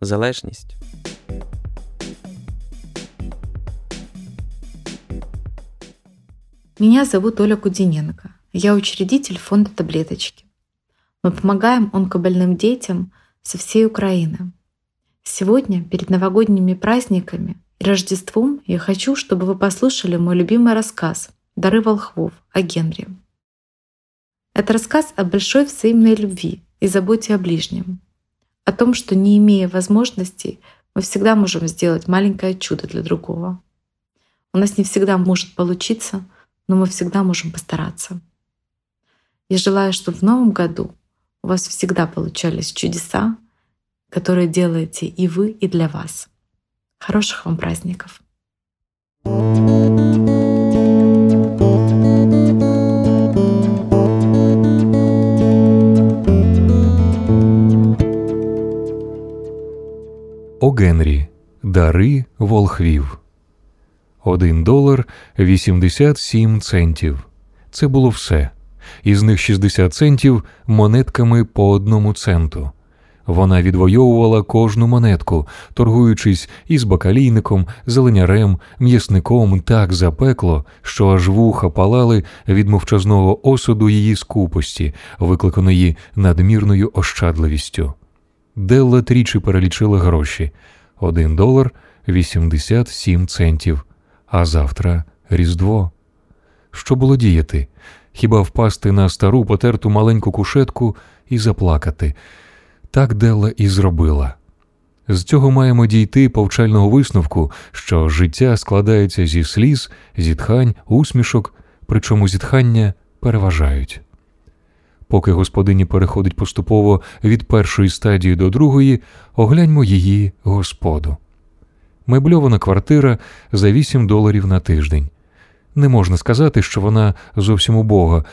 залежність. Меня зовут Оля Кудиненко. Я учредитель фонда «Таблеточки». Мы помогаем онкобольным детям со всей Украины. Сегодня, перед новогодними праздниками и Рождеством, я хочу, чтобы вы послушали мой любимый рассказ «Дары волхвов» о Генри. Это рассказ о большой взаимной любви и заботе о ближнем. О том, что не имея возможностей, мы всегда можем сделать маленькое чудо для другого. У нас не всегда может получиться, но мы всегда можем постараться. Я желаю, чтобы в новом году у вас всегда получались чудеса, которые делаете и вы, и для вас. Хороших вам праздников! О Генрі Дари волхвів. Один долар 87 центів. Це було все. Із них 60 центів монетками по одному центу. Вона відвоювала кожну монетку, торгуючись із бакалійником, зеленярем, м'ясником так запекло, що аж вуха палали від мовчазного осуду її скупості, викликаної надмірною ощадливістю. Делла тричі перелічила гроші один долар 87 центів, а завтра Різдво. Що було діяти? Хіба впасти на стару потерту маленьку кушетку і заплакати? Так Делла і зробила. З цього маємо дійти повчального висновку, що життя складається зі сліз, зітхань, усмішок, причому зітхання переважають. Поки господині переходить поступово від першої стадії до другої, огляньмо її господу. Мебльована квартира за 8 доларів на тиждень. Не можна сказати, що вона зовсім убога,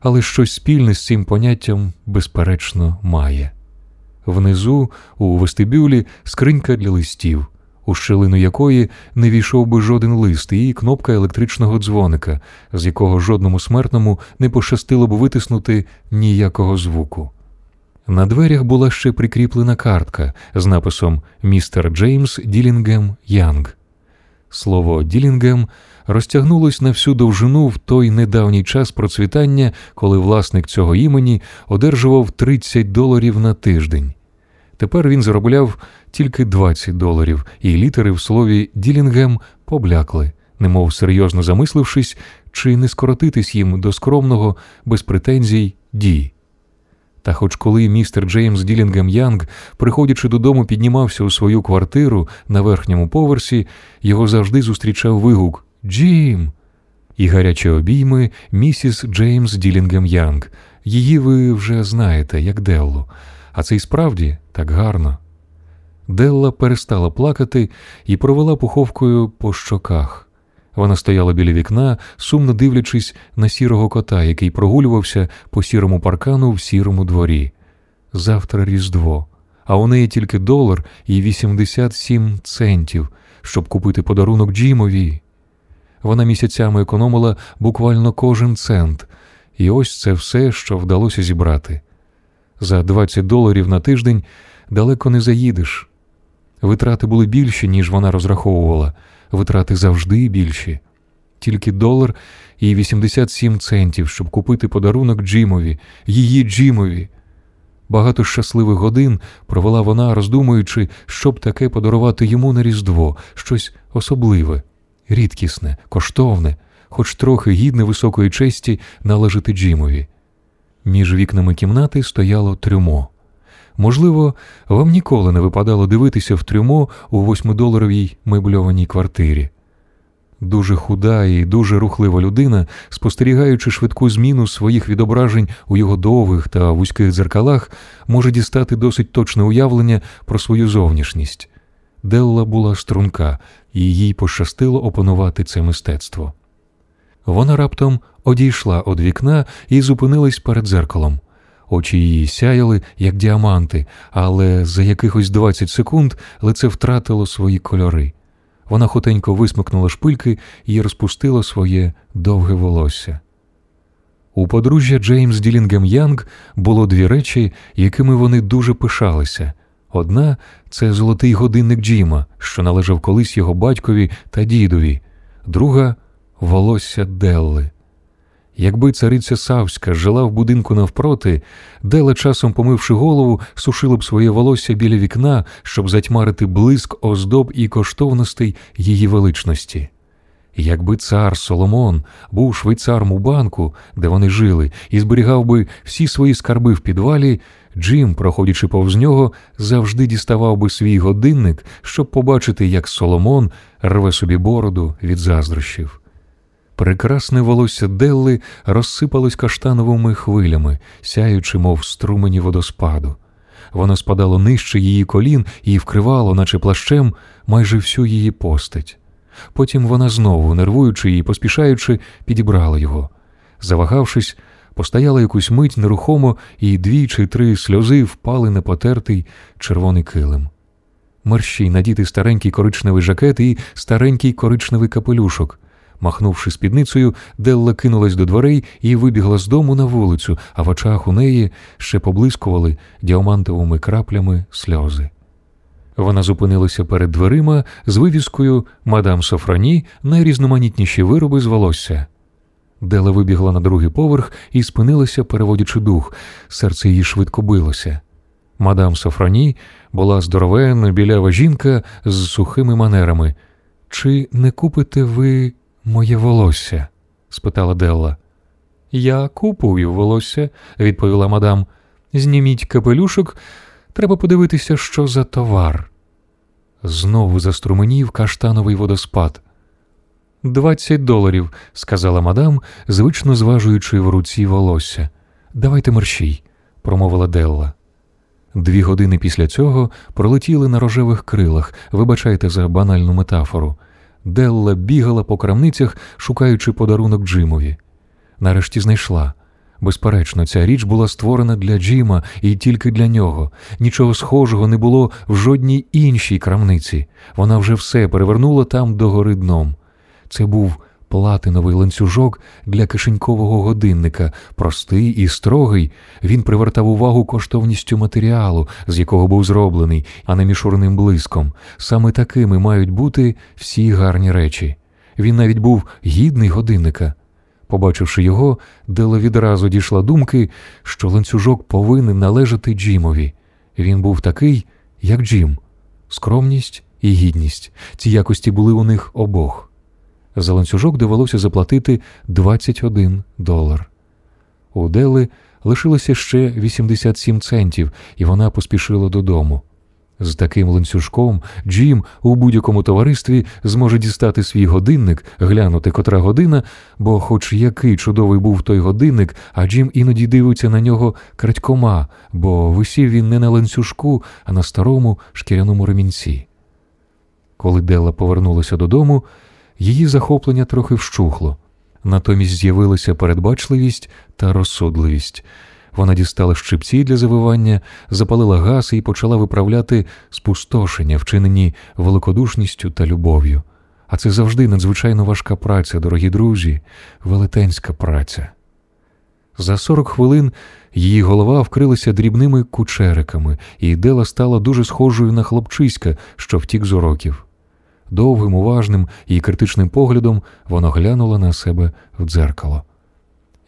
але щось спільне з цим поняттям, безперечно, має. Внизу, у вестибюлі, скринька для листів, у щелину якої не війшов би жоден лист, і кнопка електричного дзвоника, з якого жодному смертному не пощастило б витиснути ніякого звуку. На дверях була ще прикріплена картка з написом Містер Джеймс Ділінгем Янг. Слово Ділінгем розтягнулось на всю довжину в той недавній час процвітання, коли власник цього імені одержував 30 доларів на тиждень. Тепер він заробляв тільки 20 доларів, і літери в слові Ділінгем поблякли, немов серйозно замислившись, чи не скоротитись їм до скромного, без претензій Ді. Та хоч коли містер Джеймс Ділінгем Янг, приходячи додому, піднімався у свою квартиру на верхньому поверсі, його завжди зустрічав вигук Джим. І гарячі обійми місіс Джеймс Ділінгем Янг. Її ви вже знаєте, як Деллу, а це й справді так гарно. Делла перестала плакати і провела пуховкою по щоках. Вона стояла біля вікна, сумно дивлячись на сірого кота, який прогулювався по сірому паркану в сірому дворі. Завтра Різдво, а у неї тільки долар і 87 центів, щоб купити подарунок Джімові. Вона місяцями економила буквально кожен цент, і ось це все, що вдалося зібрати. За 20 доларів на тиждень далеко не заїдеш. Витрати були більші, ніж вона розраховувала, витрати завжди більші. Тільки долар і 87 центів, щоб купити подарунок Джимові, її Джимові. Багато щасливих годин провела вона, роздумуючи, щоб таке подарувати йому на Різдво, щось особливе, рідкісне, коштовне, хоч трохи гідне високої честі належати Джимові. Між вікнами кімнати стояло трюмо. Можливо, вам ніколи не випадало дивитися в трюмо у восьмидоларовій мебльованій квартирі. Дуже худа і дуже рухлива людина, спостерігаючи швидку зміну своїх відображень у його довгих та вузьких дзеркалах, може дістати досить точне уявлення про свою зовнішність. Делла була струнка, і їй пощастило опанувати це мистецтво. Вона раптом одійшла від вікна і зупинилась перед зеркалом. Очі її сяяли, як діаманти, але за якихось 20 секунд лице втратило свої кольори. Вона хутенько висмикнула шпильки і розпустила своє довге волосся. У подружжя Джеймс Ділінгем Янг було дві речі, якими вони дуже пишалися. Одна це золотий годинник Джима, що належав колись його батькові та дідові, друга волосся Делли. Якби цариця Савська жила в будинку навпроти, Дела, часом помивши голову, сушила б своє волосся біля вікна, щоб затьмарити блиск оздоб і коштовностей її величності. Якби цар Соломон був швейцаром у банку, де вони жили, і зберігав би всі свої скарби в підвалі, Джим, проходячи повз нього, завжди діставав би свій годинник, щоб побачити, як Соломон рве собі бороду від заздрощів. Прекрасне волосся Делли розсипалось каштановими хвилями, сяючи, мов струмені водоспаду. Воно спадало нижче її колін і вкривало, наче плащем, майже всю її постать. Потім вона знову, нервуючи і поспішаючи, підібрала його. Завагавшись, постояла якусь мить нерухомо, і дві чи три сльози впали на потертий червоний килим. Мерщій надіти старенький коричневий жакет і старенький коричневий капелюшок. Махнувши спідницею, Делла кинулась до дверей і вибігла з дому на вулицю, а в очах у неї ще поблискували діамантовими краплями сльози. Вона зупинилася перед дверима з вивіскою Мадам Софрані найрізноманітніші вироби з волосся. Дела вибігла на другий поверх і спинилася, переводячи дух, серце її швидко билося. Мадам Софрані була здоровенна, білява жінка з сухими манерами. Чи не купите ви моє волосся? спитала Делла. Я купую волосся, відповіла мадам. Зніміть капелюшок, треба подивитися, що за товар. Знову заструменів каштановий водоспад. Двадцять доларів, сказала мадам, звично зважуючи в руці волосся. Давайте мерщій, промовила Делла. Дві години після цього пролетіли на рожевих крилах, вибачайте за банальну метафору. Делла бігала по крамницях, шукаючи подарунок Джимові. Нарешті знайшла. Безперечно, ця річ була створена для Джима і тільки для нього. Нічого схожого не було в жодній іншій крамниці. Вона вже все перевернула там догори дном. Це був платиновий ланцюжок для кишенькового годинника, простий і строгий. Він привертав увагу коштовністю матеріалу, з якого був зроблений, а не мішурним блиском. Саме такими мають бути всі гарні речі. Він навіть був гідний годинника. Побачивши його, Дела відразу дійшла думки, що ланцюжок повинен належати Джимові. Він був такий, як Джим, скромність і гідність. Ці якості були у них обох. За ланцюжок довелося заплатити 21 долар. У Дели лишилося ще 87 центів, і вона поспішила додому. З таким ланцюжком Джим у будь-якому товаристві зможе дістати свій годинник, глянути котра година, бо, хоч який чудовий був той годинник, а Джим іноді дивиться на нього крадькома, бо висів він не на ланцюжку, а на старому шкіряному ремінці. Коли Делла повернулася додому, її захоплення трохи вщухло. Натомість з'явилася передбачливість та розсудливість. Вона дістала щипці для завивання, запалила газ і почала виправляти спустошення, вчинені великодушністю та любов'ю. А це завжди надзвичайно важка праця, дорогі друзі, велетенська праця. За сорок хвилин її голова вкрилася дрібними кучериками, і Дела стала дуже схожою на хлопчиська, що втік з уроків. Довгим, уважним і критичним поглядом вона глянула на себе в дзеркало.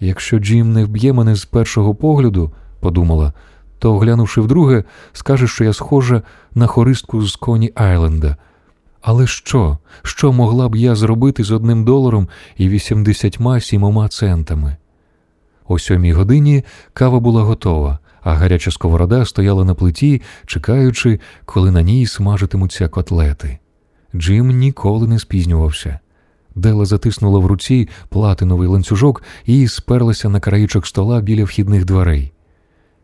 Якщо Джим не вб'є мене з першого погляду, подумала, то, глянувши вдруге, скаже, що я схожа на хористку з Коні Айленда. Але що, що могла б я зробити з одним доларом і вісімдесятьма сімома центами? О сьомій годині кава була готова, а гаряча сковорода стояла на плиті, чекаючи, коли на ній смажитимуться котлети. Джим ніколи не спізнювався. Дела затиснула в руці платиновий ланцюжок і сперлася на краєчок стола біля вхідних дверей.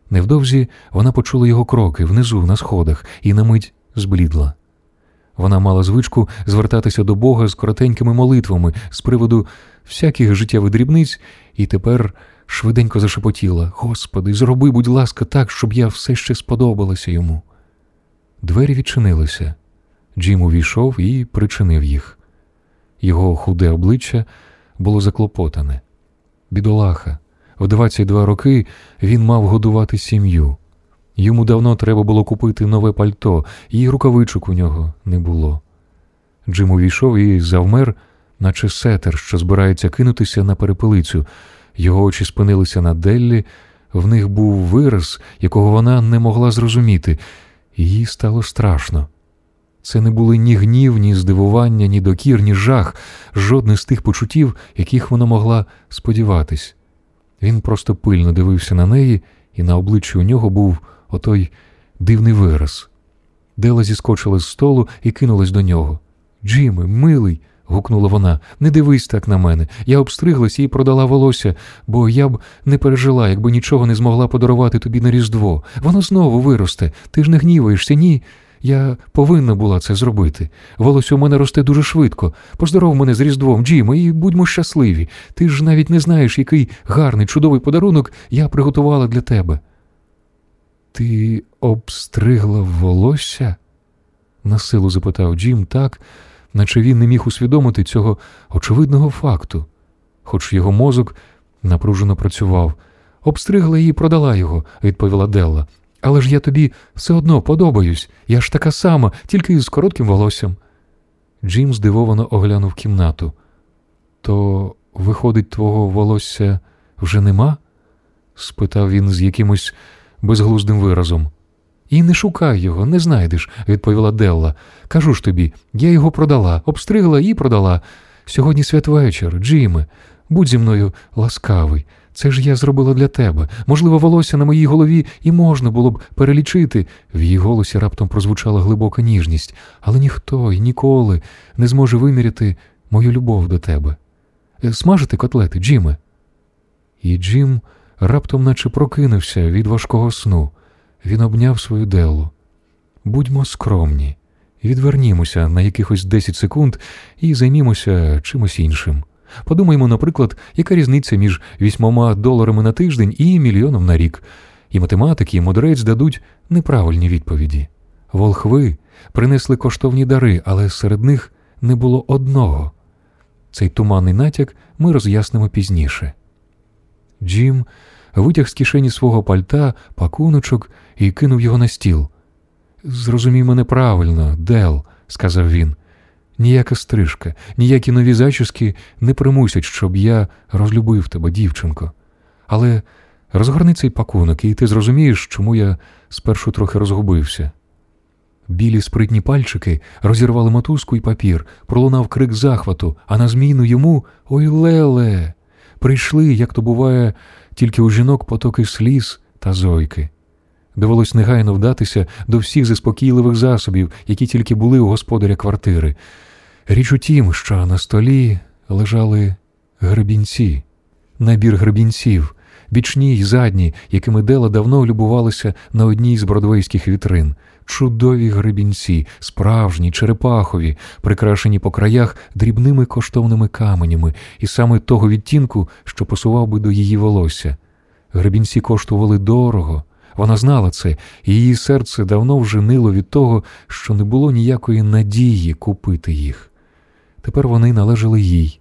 Невдовзі вона почула його кроки внизу на сходах і на мить зблідла. Вона мала звичку звертатися до Бога з коротенькими молитвами з приводу всяких життєвих дрібниць, і тепер швиденько зашепотіла Господи, зроби, будь ласка, так, щоб я все ще сподобалася йому. Двері відчинилися. Джим увійшов і причинив їх. Його худе обличчя було заклопотане. Бідолаха, в 22 роки він мав годувати сім'ю. Йому давно треба було купити нове пальто, і рукавичок у нього не було. Джим увійшов і завмер, наче сетер, що збирається кинутися на перепелицю. Його очі спинилися на Деллі, в них був вираз, якого вона не могла зрозуміти, їй стало страшно. Це не були ні гнів, ні здивування, ні докір, ні жах, жодне з тих почуттів, яких вона могла сподіватись. Він просто пильно дивився на неї, і на обличчі у нього був отой дивний вираз. Дела зіскочила з столу і кинулась до нього. Джиме, милий, гукнула вона, не дивись так на мене. Я обстриглась і продала волосся, бо я б не пережила, якби нічого не змогла подарувати тобі на Різдво. Воно знову виросте. Ти ж не гніваєшся, ні. Я повинна була це зробити. Волосся у мене росте дуже швидко. Поздоров мене з Різдвом, Джімо, і будьмо щасливі. Ти ж навіть не знаєш, який гарний, чудовий подарунок я приготувала для тебе. Ти обстригла волосся? насилу запитав Джим так, наче він не міг усвідомити цього очевидного факту, хоч його мозок напружено працював. Обстригла і продала його, відповіла Делла. Але ж я тобі все одно подобаюсь. Я ж така сама, тільки з коротким волоссям. Джим здивовано оглянув кімнату. То, виходить, твого волосся вже нема? спитав він з якимось безглуздим виразом. І не шукай його, не знайдеш, відповіла Делла. Кажу ж тобі, я його продала, обстригла і продала. Сьогодні святвечір, Джиме, будь зі мною ласкавий. Це ж я зробила для тебе. Можливо, волосся на моїй голові і можна було б перелічити. В її голосі раптом прозвучала глибока ніжність, але ніхто і ніколи не зможе виміряти мою любов до тебе. Е, смажити котлети, Джиме. І Джим раптом наче прокинувся від важкого сну. Він обняв свою делу. Будьмо скромні, відвернімося на якихось 10 секунд і займімося чимось іншим. Подумаймо, наприклад, яка різниця між вісьмома доларами на тиждень і мільйоном на рік. І математики, і мудрець дадуть неправильні відповіді. Волхви принесли коштовні дари, але серед них не було одного. Цей туманний натяк ми роз'яснимо пізніше. Джим витяг з кишені свого пальта пакуночок і кинув його на стіл. Зрозумій мене правильно, Дел, сказав він. Ніяка стрижка, ніякі нові зачіски не примусять, щоб я розлюбив тебе, дівчинко. Але розгорни цей пакунок, і ти зрозумієш, чому я спершу трохи розгубився. Білі спритні пальчики розірвали мотузку і папір, пролунав крик захвату, а на зміну йому ой леле. Прийшли, як то буває, тільки у жінок потоки сліз та зойки. Довелось негайно вдатися до всіх заспокійливих засобів, які тільки були у господаря квартири. Річ у тім, що на столі лежали гребінці, набір гребінців, бічні й задні, якими Дела давно любувалися на одній з бродвейських вітрин, чудові гребінці, справжні, черепахові, прикрашені по краях дрібними коштовними каменями, і саме того відтінку, що посував би до її волосся. Гребінці коштували дорого. Вона знала це, і її серце давно вже нило від того, що не було ніякої надії купити їх. Тепер вони належали їй.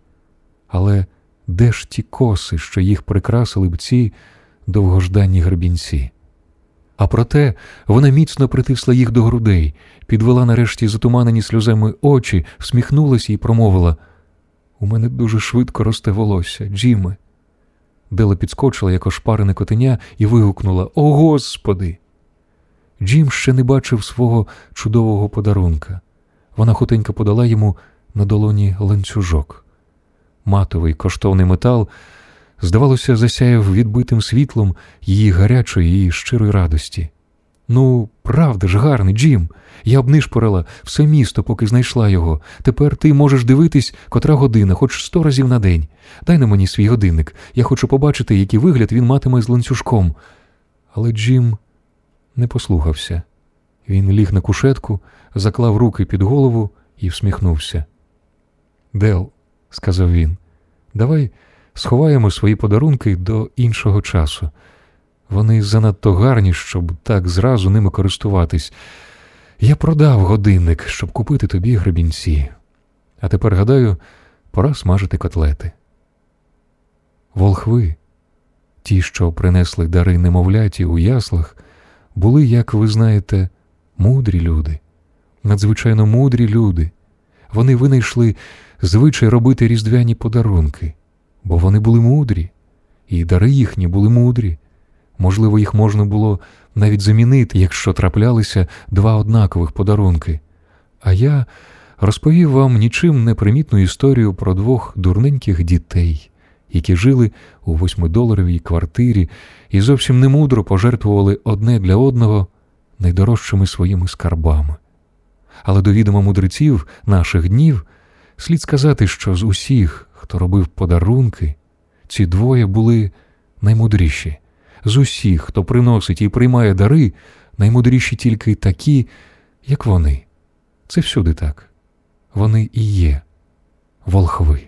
Але де ж ті коси, що їх прикрасили б ці довгожданні гребінці? А проте вона міцно притисла їх до грудей, підвела нарешті затуманені сльозами очі, всміхнулася і промовила У мене дуже швидко росте волосся, Джіме. Дела підскочила, як ошпарене котеня, і вигукнула О Господи! Джим ще не бачив свого чудового подарунка. Вона хутенько подала йому на долоні ланцюжок. Матовий коштовний метал, здавалося, засяяв відбитим світлом її гарячої і щирої радості. Ну, правда ж, гарний, Джим. Я обнишпорила все місто, поки знайшла його. Тепер ти можеш дивитись, котра година, хоч сто разів на день. Дай на мені свій годинник. Я хочу побачити, який вигляд він матиме з ланцюжком. Але Джим не послухався. Він ліг на кушетку, заклав руки під голову і всміхнувся. Дел, сказав він, давай сховаємо свої подарунки до іншого часу. Вони занадто гарні, щоб так зразу ними користуватись. Я продав годинник, щоб купити тобі гребінці. А тепер, гадаю, пора смажити котлети. Волхви, ті, що принесли дари немовляті у яслах, були, як ви знаєте, мудрі люди, надзвичайно мудрі люди. Вони винайшли звичай робити різдвяні подарунки, бо вони були мудрі, і дари їхні були мудрі. Можливо, їх можна було навіть замінити, якщо траплялися два однакових подарунки. А я розповів вам нічим не примітну історію про двох дурненьких дітей, які жили у восьмидоларовій квартирі і зовсім немудро пожертвували одне для одного найдорожчими своїми скарбами. Але до відома мудреців наших днів слід сказати, що з усіх, хто робив подарунки, ці двоє були наймудріші. З усіх, хто приносить і приймає дари, наймудріші тільки такі, як вони. Це всюди так. Вони і є волхви.